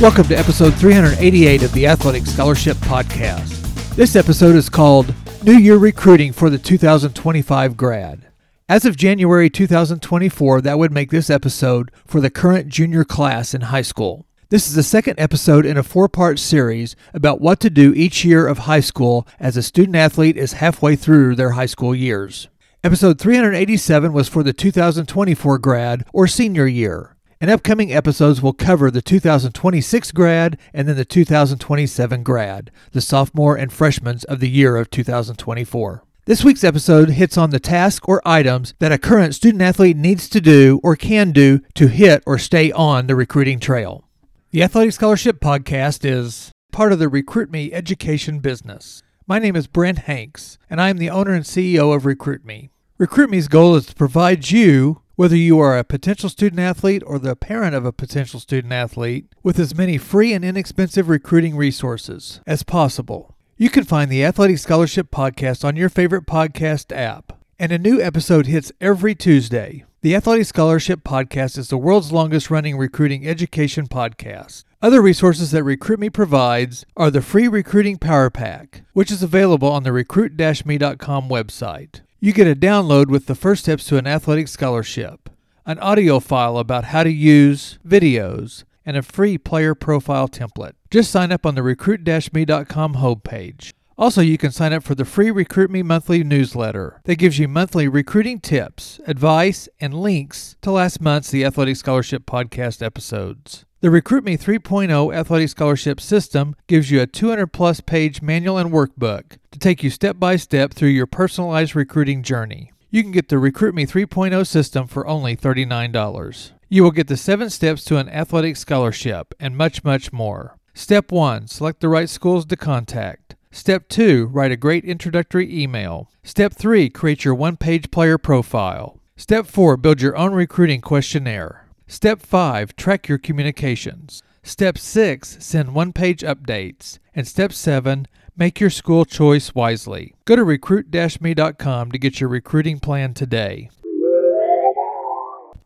Welcome to episode 388 of the Athletic Scholarship Podcast. This episode is called New Year Recruiting for the 2025 Grad. As of January 2024, that would make this episode for the current junior class in high school. This is the second episode in a four part series about what to do each year of high school as a student athlete is halfway through their high school years. Episode 387 was for the 2024 grad or senior year and upcoming episodes will cover the 2026 grad and then the 2027 grad, the sophomore and freshmen of the year of 2024. This week's episode hits on the tasks or items that a current student athlete needs to do or can do to hit or stay on the recruiting trail. The Athletic Scholarship Podcast is part of the Recruit Me education business. My name is Brent Hanks, and I am the owner and CEO of Recruit Me. Recruit Me's goal is to provide you whether you are a potential student athlete or the parent of a potential student athlete, with as many free and inexpensive recruiting resources as possible. You can find the Athletic Scholarship Podcast on your favorite podcast app, and a new episode hits every Tuesday. The Athletic Scholarship Podcast is the world's longest running recruiting education podcast. Other resources that RecruitMe provides are the free Recruiting Power Pack, which is available on the recruit-me.com website. You get a download with the first steps to an athletic scholarship, an audio file about how to use videos, and a free player profile template. Just sign up on the recruit-me.com homepage. Also, you can sign up for the free Recruit Me monthly newsletter that gives you monthly recruiting tips, advice, and links to last month's The Athletic Scholarship podcast episodes. The Recruit Me 3.0 Athletic Scholarship System gives you a 200 plus page manual and workbook to take you step by step through your personalized recruiting journey. You can get the Recruit Me 3.0 system for only $39. You will get the seven steps to an athletic scholarship and much, much more. Step 1 Select the right schools to contact. Step 2 Write a great introductory email. Step 3 Create your one page player profile. Step 4 Build your own recruiting questionnaire. Step 5 Track your communications. Step 6 Send one page updates. And step 7 Make your school choice wisely. Go to recruit me.com to get your recruiting plan today.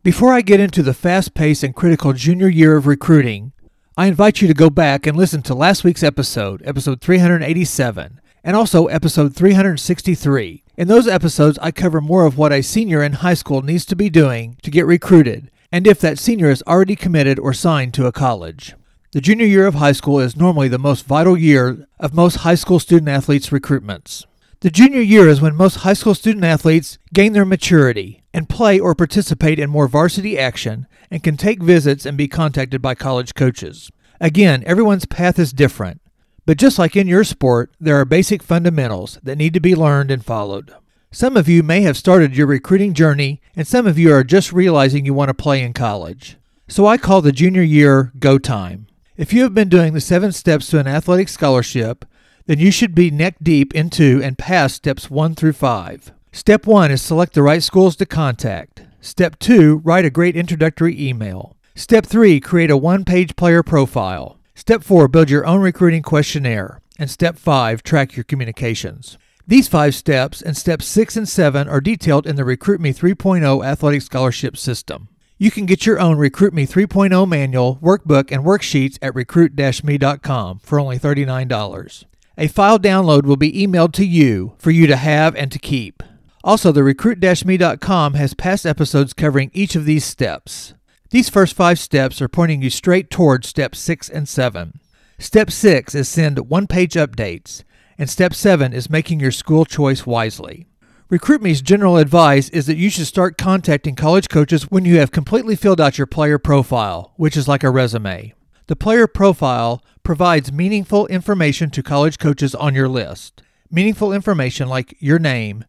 Before I get into the fast paced and critical junior year of recruiting, I invite you to go back and listen to last week's episode, episode 387, and also episode 363. In those episodes, I cover more of what a senior in high school needs to be doing to get recruited and if that senior is already committed or signed to a college. The junior year of high school is normally the most vital year of most high school student athletes' recruitments. The junior year is when most high school student athletes gain their maturity and play or participate in more varsity action and can take visits and be contacted by college coaches. Again, everyone's path is different, but just like in your sport, there are basic fundamentals that need to be learned and followed. Some of you may have started your recruiting journey, and some of you are just realizing you want to play in college. So I call the junior year go time. If you have been doing the seven steps to an athletic scholarship, then you should be neck deep into and past steps one through five. Step one is select the right schools to contact. Step two, write a great introductory email. Step three, create a one page player profile. Step four, build your own recruiting questionnaire. And step five, track your communications. These five steps and steps six and seven are detailed in the Recruit Me 3.0 athletic scholarship system. You can get your own Recruit Me 3.0 manual, workbook, and worksheets at recruit-me.com for only $39. A file download will be emailed to you for you to have and to keep. Also, the recruit-me.com has past episodes covering each of these steps. These first five steps are pointing you straight towards steps 6 and 7. Step 6 is send one page updates and step seven is making your school choice wisely. RecruitMe's general advice is that you should start contacting college coaches when you have completely filled out your player profile, which is like a resume. The player profile provides meaningful information to college coaches on your list. Meaningful information like your name,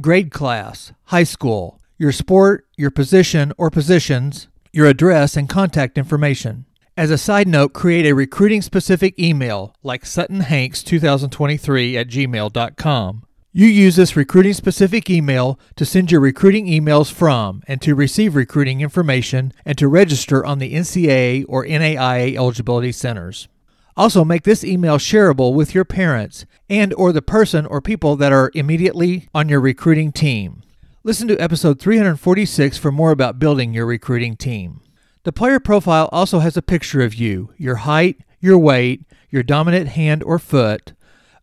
grade class, high school, your sport, your position or positions, your address, and contact information. As a side note, create a recruiting specific email like SuttonHanks2023 at gmail.com. You use this recruiting specific email to send your recruiting emails from and to receive recruiting information and to register on the NCAA or NAIA eligibility centers. Also make this email shareable with your parents and or the person or people that are immediately on your recruiting team. Listen to episode 346 for more about building your recruiting team. The player profile also has a picture of you, your height, your weight, your dominant hand or foot,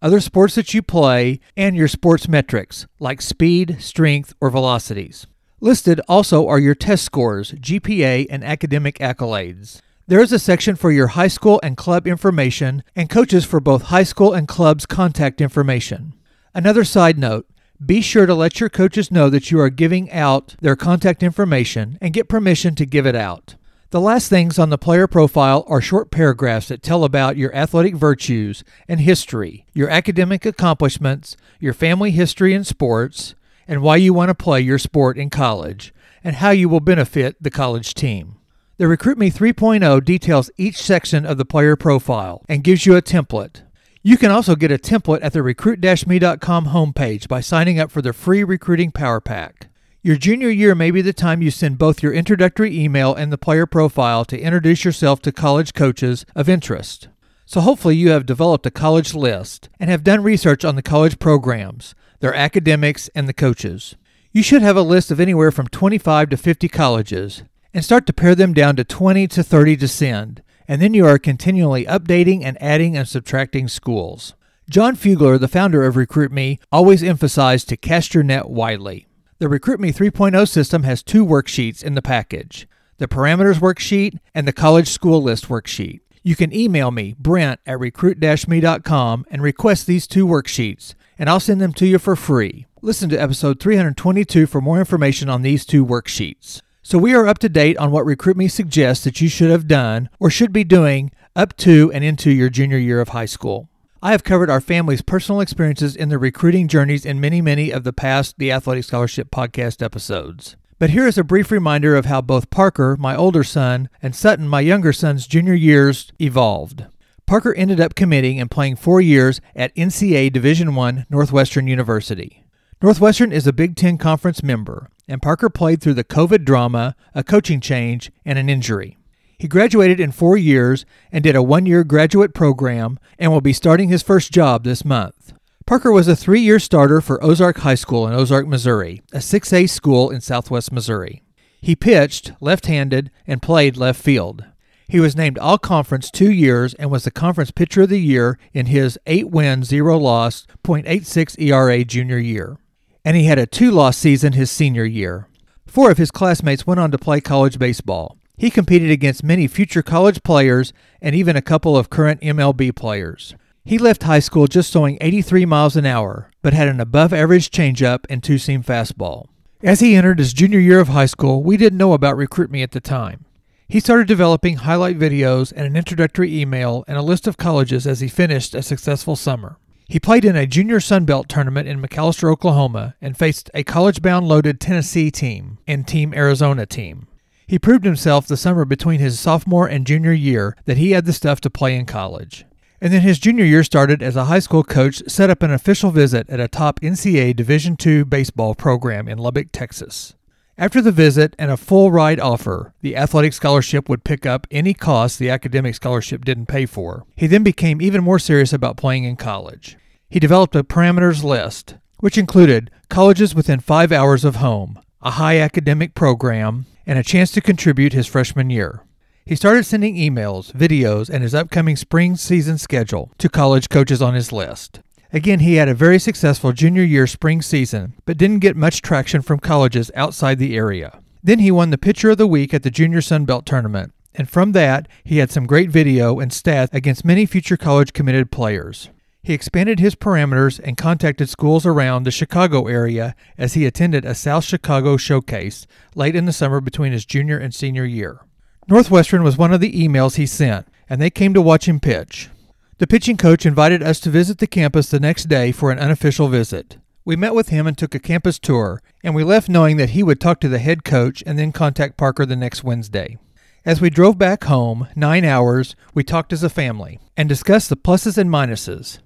other sports that you play, and your sports metrics like speed, strength, or velocities. Listed also are your test scores, GPA, and academic accolades. There is a section for your high school and club information and coaches for both high school and clubs contact information. Another side note be sure to let your coaches know that you are giving out their contact information and get permission to give it out. The last things on the player profile are short paragraphs that tell about your athletic virtues and history, your academic accomplishments, your family history in sports, and why you want to play your sport in college, and how you will benefit the college team. The Recruit Me 3.0 details each section of the player profile and gives you a template. You can also get a template at the recruit-me.com homepage by signing up for the free recruiting power pack. Your junior year may be the time you send both your introductory email and the player profile to introduce yourself to college coaches of interest. So hopefully you have developed a college list and have done research on the college programs, their academics, and the coaches. You should have a list of anywhere from 25 to 50 colleges and start to pare them down to 20 to 30 to send, and then you are continually updating and adding and subtracting schools. John Fugler, the founder of RecruitMe, always emphasized to cast your net widely. The RecruitMe 3.0 system has two worksheets in the package the parameters worksheet and the college school list worksheet. You can email me, Brent at recruit me.com, and request these two worksheets, and I'll send them to you for free. Listen to episode 322 for more information on these two worksheets. So we are up to date on what RecruitMe suggests that you should have done or should be doing up to and into your junior year of high school. I have covered our family's personal experiences in the recruiting journeys in many, many of the past The Athletic Scholarship podcast episodes. But here is a brief reminder of how both Parker, my older son, and Sutton, my younger son's junior years evolved. Parker ended up committing and playing four years at NCAA Division I Northwestern University. Northwestern is a Big Ten Conference member, and Parker played through the COVID drama, a coaching change, and an injury. He graduated in four years and did a one year graduate program and will be starting his first job this month. Parker was a three year starter for Ozark High School in Ozark, Missouri, a 6A school in southwest Missouri. He pitched left handed and played left field. He was named All Conference two years and was the Conference Pitcher of the Year in his 8 win, 0 loss, .86 ERA junior year. And he had a two loss season his senior year. Four of his classmates went on to play college baseball. He competed against many future college players and even a couple of current MLB players. He left high school just throwing 83 miles an hour, but had an above average changeup and two seam fastball. As he entered his junior year of high school, we didn't know about Recruit Me at the time. He started developing highlight videos and an introductory email and a list of colleges as he finished a successful summer. He played in a junior Sun Belt tournament in McAlester, Oklahoma, and faced a college bound loaded Tennessee team and Team Arizona team. He proved himself the summer between his sophomore and junior year that he had the stuff to play in college. And then his junior year started as a high school coach set up an official visit at a top NCAA Division II baseball program in Lubbock, Texas. After the visit and a full ride offer, the athletic scholarship would pick up any costs the academic scholarship didn't pay for. He then became even more serious about playing in college. He developed a parameters list, which included colleges within five hours of home, a high academic program, and a chance to contribute his freshman year. He started sending emails, videos, and his upcoming spring season schedule to college coaches on his list. Again, he had a very successful junior year spring season, but didn't get much traction from colleges outside the area. Then he won the Pitcher of the Week at the Junior Sun Belt Tournament, and from that, he had some great video and stats against many future college committed players. He expanded his parameters and contacted schools around the Chicago area as he attended a South Chicago showcase late in the summer between his junior and senior year. Northwestern was one of the emails he sent, and they came to watch him pitch. The pitching coach invited us to visit the campus the next day for an unofficial visit. We met with him and took a campus tour, and we left knowing that he would talk to the head coach and then contact Parker the next Wednesday. As we drove back home, nine hours, we talked as a family and discussed the pluses and minuses.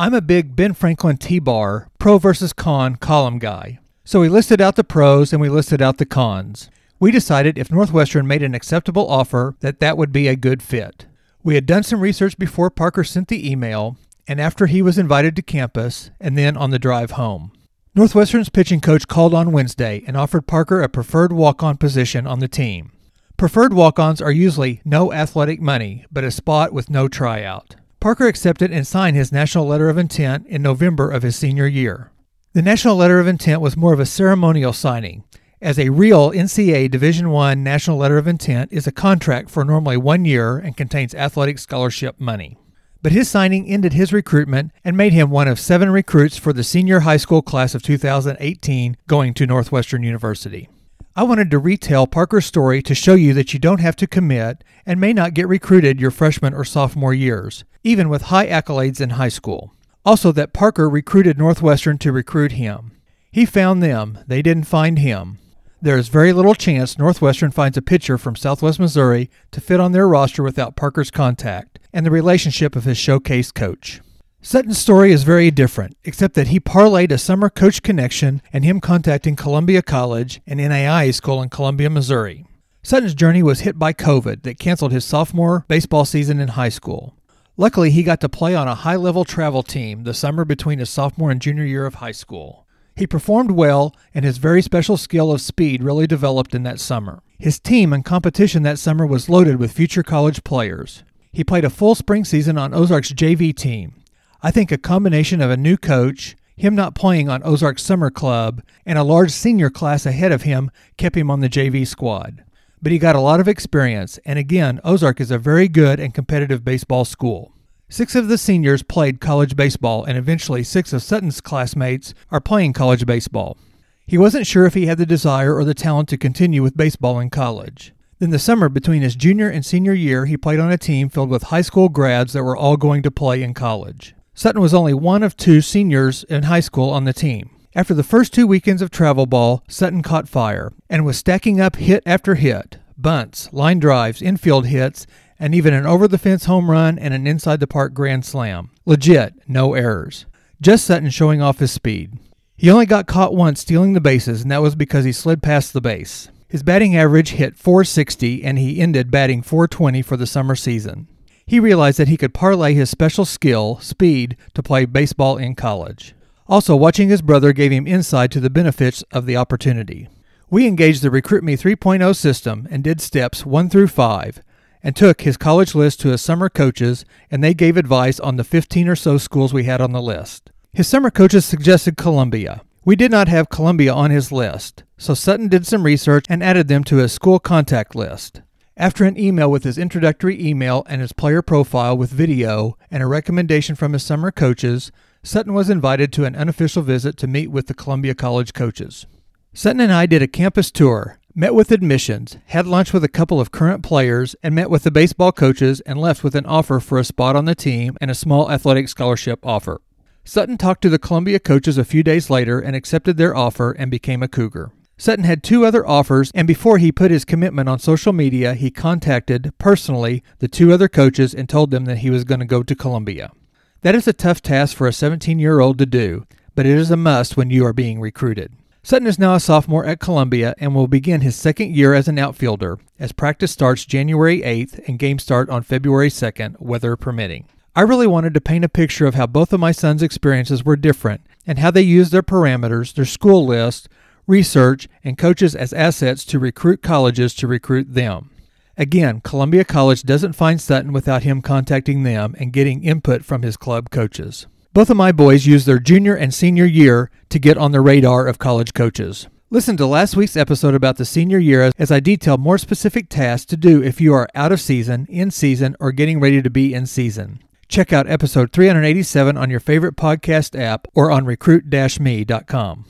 I'm a big Ben Franklin T bar, pro versus con column guy. So we listed out the pros and we listed out the cons. We decided if Northwestern made an acceptable offer that that would be a good fit. We had done some research before Parker sent the email and after he was invited to campus and then on the drive home. Northwestern's pitching coach called on Wednesday and offered Parker a preferred walk-on position on the team. Preferred walk-ons are usually no athletic money, but a spot with no tryout. Parker accepted and signed his national letter of intent in November of his senior year. The national letter of intent was more of a ceremonial signing, as a real NCAA Division I national letter of intent is a contract for normally one year and contains athletic scholarship money. But his signing ended his recruitment and made him one of seven recruits for the senior high school class of 2018 going to Northwestern University. I wanted to retell Parker's story to show you that you don't have to commit and may not get recruited your freshman or sophomore years, even with high accolades in high school. Also, that Parker recruited Northwestern to recruit him. He found them, they didn't find him. There is very little chance Northwestern finds a pitcher from Southwest Missouri to fit on their roster without Parker's contact and the relationship of his showcase coach. Sutton's story is very different, except that he parlayed a summer coach connection and him contacting Columbia College, an NAIA school in Columbia, Missouri. Sutton's journey was hit by COVID that canceled his sophomore baseball season in high school. Luckily, he got to play on a high level travel team the summer between his sophomore and junior year of high school. He performed well, and his very special skill of speed really developed in that summer. His team and competition that summer was loaded with future college players. He played a full spring season on Ozark's JV team, I think a combination of a new coach, him not playing on Ozark's summer club, and a large senior class ahead of him kept him on the JV squad. But he got a lot of experience, and again, Ozark is a very good and competitive baseball school. Six of the seniors played college baseball, and eventually six of Sutton's classmates are playing college baseball. He wasn't sure if he had the desire or the talent to continue with baseball in college. Then the summer between his junior and senior year, he played on a team filled with high school grads that were all going to play in college. Sutton was only one of two seniors in high school on the team. After the first two weekends of travel ball, Sutton caught fire and was stacking up hit after hit bunts, line drives, infield hits, and even an over the fence home run and an inside the park grand slam. Legit, no errors. Just Sutton showing off his speed. He only got caught once stealing the bases, and that was because he slid past the base. His batting average hit 460, and he ended batting 420 for the summer season. He realized that he could parlay his special skill, speed, to play baseball in college. Also, watching his brother gave him insight to the benefits of the opportunity. We engaged the Recruit Me 3.0 system and did steps 1 through 5 and took his college list to his summer coaches and they gave advice on the 15 or so schools we had on the list. His summer coaches suggested Columbia. We did not have Columbia on his list, so Sutton did some research and added them to his school contact list. After an email with his introductory email and his player profile with video and a recommendation from his summer coaches, Sutton was invited to an unofficial visit to meet with the Columbia College coaches. Sutton and I did a campus tour, met with admissions, had lunch with a couple of current players, and met with the baseball coaches and left with an offer for a spot on the team and a small athletic scholarship offer. Sutton talked to the Columbia coaches a few days later and accepted their offer and became a Cougar. Sutton had two other offers, and before he put his commitment on social media, he contacted personally the two other coaches and told them that he was going to go to Columbia. That is a tough task for a 17 year old to do, but it is a must when you are being recruited. Sutton is now a sophomore at Columbia and will begin his second year as an outfielder as practice starts January 8th and games start on February 2nd, weather permitting. I really wanted to paint a picture of how both of my sons' experiences were different and how they used their parameters, their school list, research, and coaches as assets to recruit colleges to recruit them. Again, Columbia College doesn't find Sutton without him contacting them and getting input from his club coaches. Both of my boys used their junior and senior year to get on the radar of college coaches. Listen to last week's episode about the senior year as I detail more specific tasks to do if you are out of season, in season, or getting ready to be in season. Check out episode 387 on your favorite podcast app or on recruit-me.com.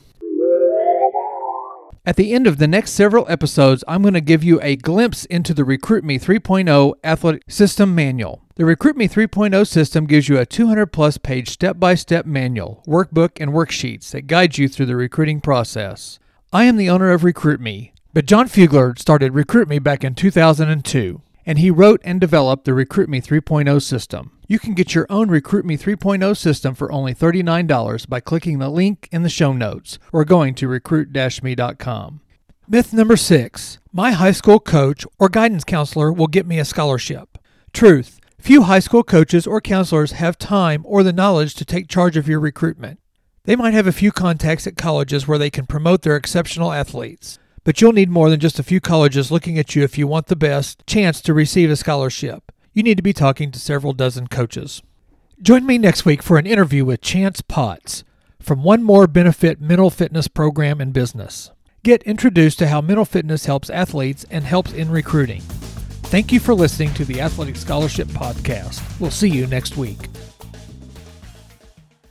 At the end of the next several episodes, I'm going to give you a glimpse into the Recruit Me 3.0 Athletic System Manual. The Recruit Me 3.0 system gives you a 200 plus page step by step manual, workbook, and worksheets that guide you through the recruiting process. I am the owner of Recruit Me. But John Fugler started Recruit Me back in 2002, and he wrote and developed the Recruit Me 3.0 system. You can get your own Recruit Me 3.0 system for only $39 by clicking the link in the show notes or going to recruit-me.com. Myth number six My high school coach or guidance counselor will get me a scholarship. Truth Few high school coaches or counselors have time or the knowledge to take charge of your recruitment. They might have a few contacts at colleges where they can promote their exceptional athletes, but you'll need more than just a few colleges looking at you if you want the best chance to receive a scholarship. You need to be talking to several dozen coaches. Join me next week for an interview with Chance Potts from One More Benefit Mental Fitness Program in Business. Get introduced to how mental fitness helps athletes and helps in recruiting. Thank you for listening to the Athletic Scholarship Podcast. We'll see you next week.